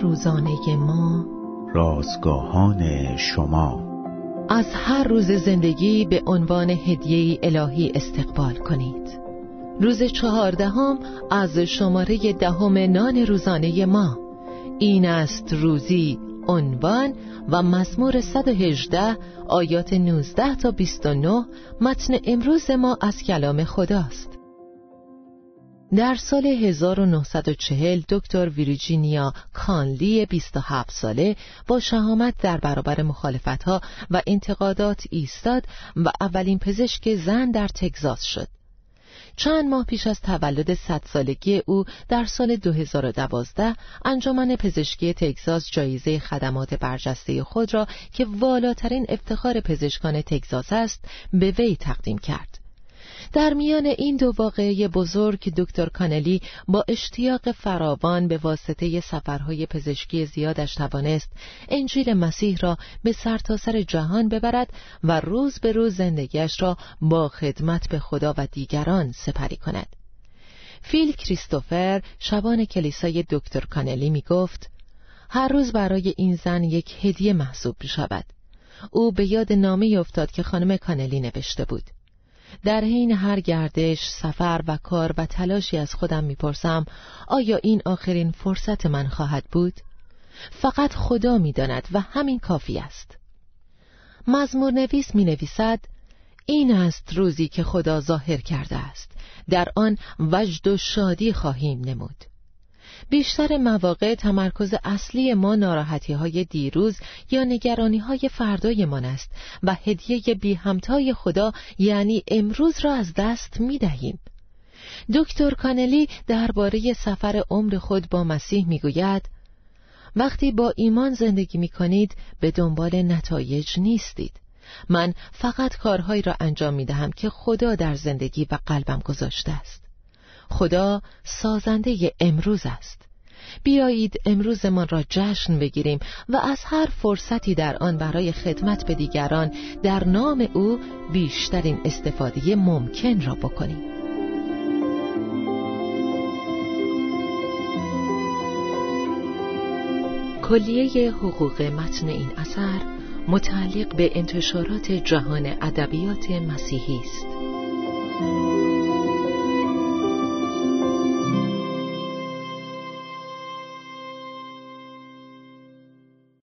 روزانه ما. رازگاهان شما. از هر روز زندگی به عنوان هدیه الهی استقبال کنید. روز چهاردهم از شماره دهم نان روزانه ما. این است روزی عنوان و مزمور 118 آیات 19 تا 29 متن امروز ما از کلام خداست. در سال 1940 دکتر ویرجینیا کانلی 27 ساله با شهامت در برابر مخالفتها و انتقادات ایستاد و اولین پزشک زن در تگزاس شد. چند ماه پیش از تولد صد سالگی او در سال 2012 انجمن پزشکی تگزاس جایزه خدمات برجسته خود را که والاترین افتخار پزشکان تگزاس است به وی تقدیم کرد. در میان این دو واقعه بزرگ دکتر کانلی با اشتیاق فراوان به واسطه سفرهای پزشکی زیادش توانست انجیل مسیح را به سرتاسر سر جهان ببرد و روز به روز زندگیش را با خدمت به خدا و دیگران سپری کند. فیل کریستوفر شبان کلیسای دکتر کانلی می گفت هر روز برای این زن یک هدیه محسوب می شود. او به یاد نامه افتاد که خانم کانلی نوشته بود. در حین هر گردش، سفر و کار و تلاشی از خودم می‌پرسم آیا این آخرین فرصت من خواهد بود؟ فقط خدا می‌داند و همین کافی است. مزمور نویس می نویسد این است روزی که خدا ظاهر کرده است در آن وجد و شادی خواهیم نمود بیشتر مواقع تمرکز اصلی ما ناراحتی های دیروز یا نگرانی های فردایمان است و هدیه بی همتای خدا یعنی امروز را از دست می دهیم. دکتر کانلی درباره سفر عمر خود با مسیح می گوید وقتی با ایمان زندگی می کنید به دنبال نتایج نیستید. من فقط کارهایی را انجام می دهم که خدا در زندگی و قلبم گذاشته است. خدا سازنده امروز است بیایید امروزمان را جشن بگیریم و از هر فرصتی در آن برای خدمت به دیگران در نام او بیشترین استفاده ممکن را بکنیم کلیه حقوق متن این اثر متعلق به انتشارات جهان ادبیات مسیحی است.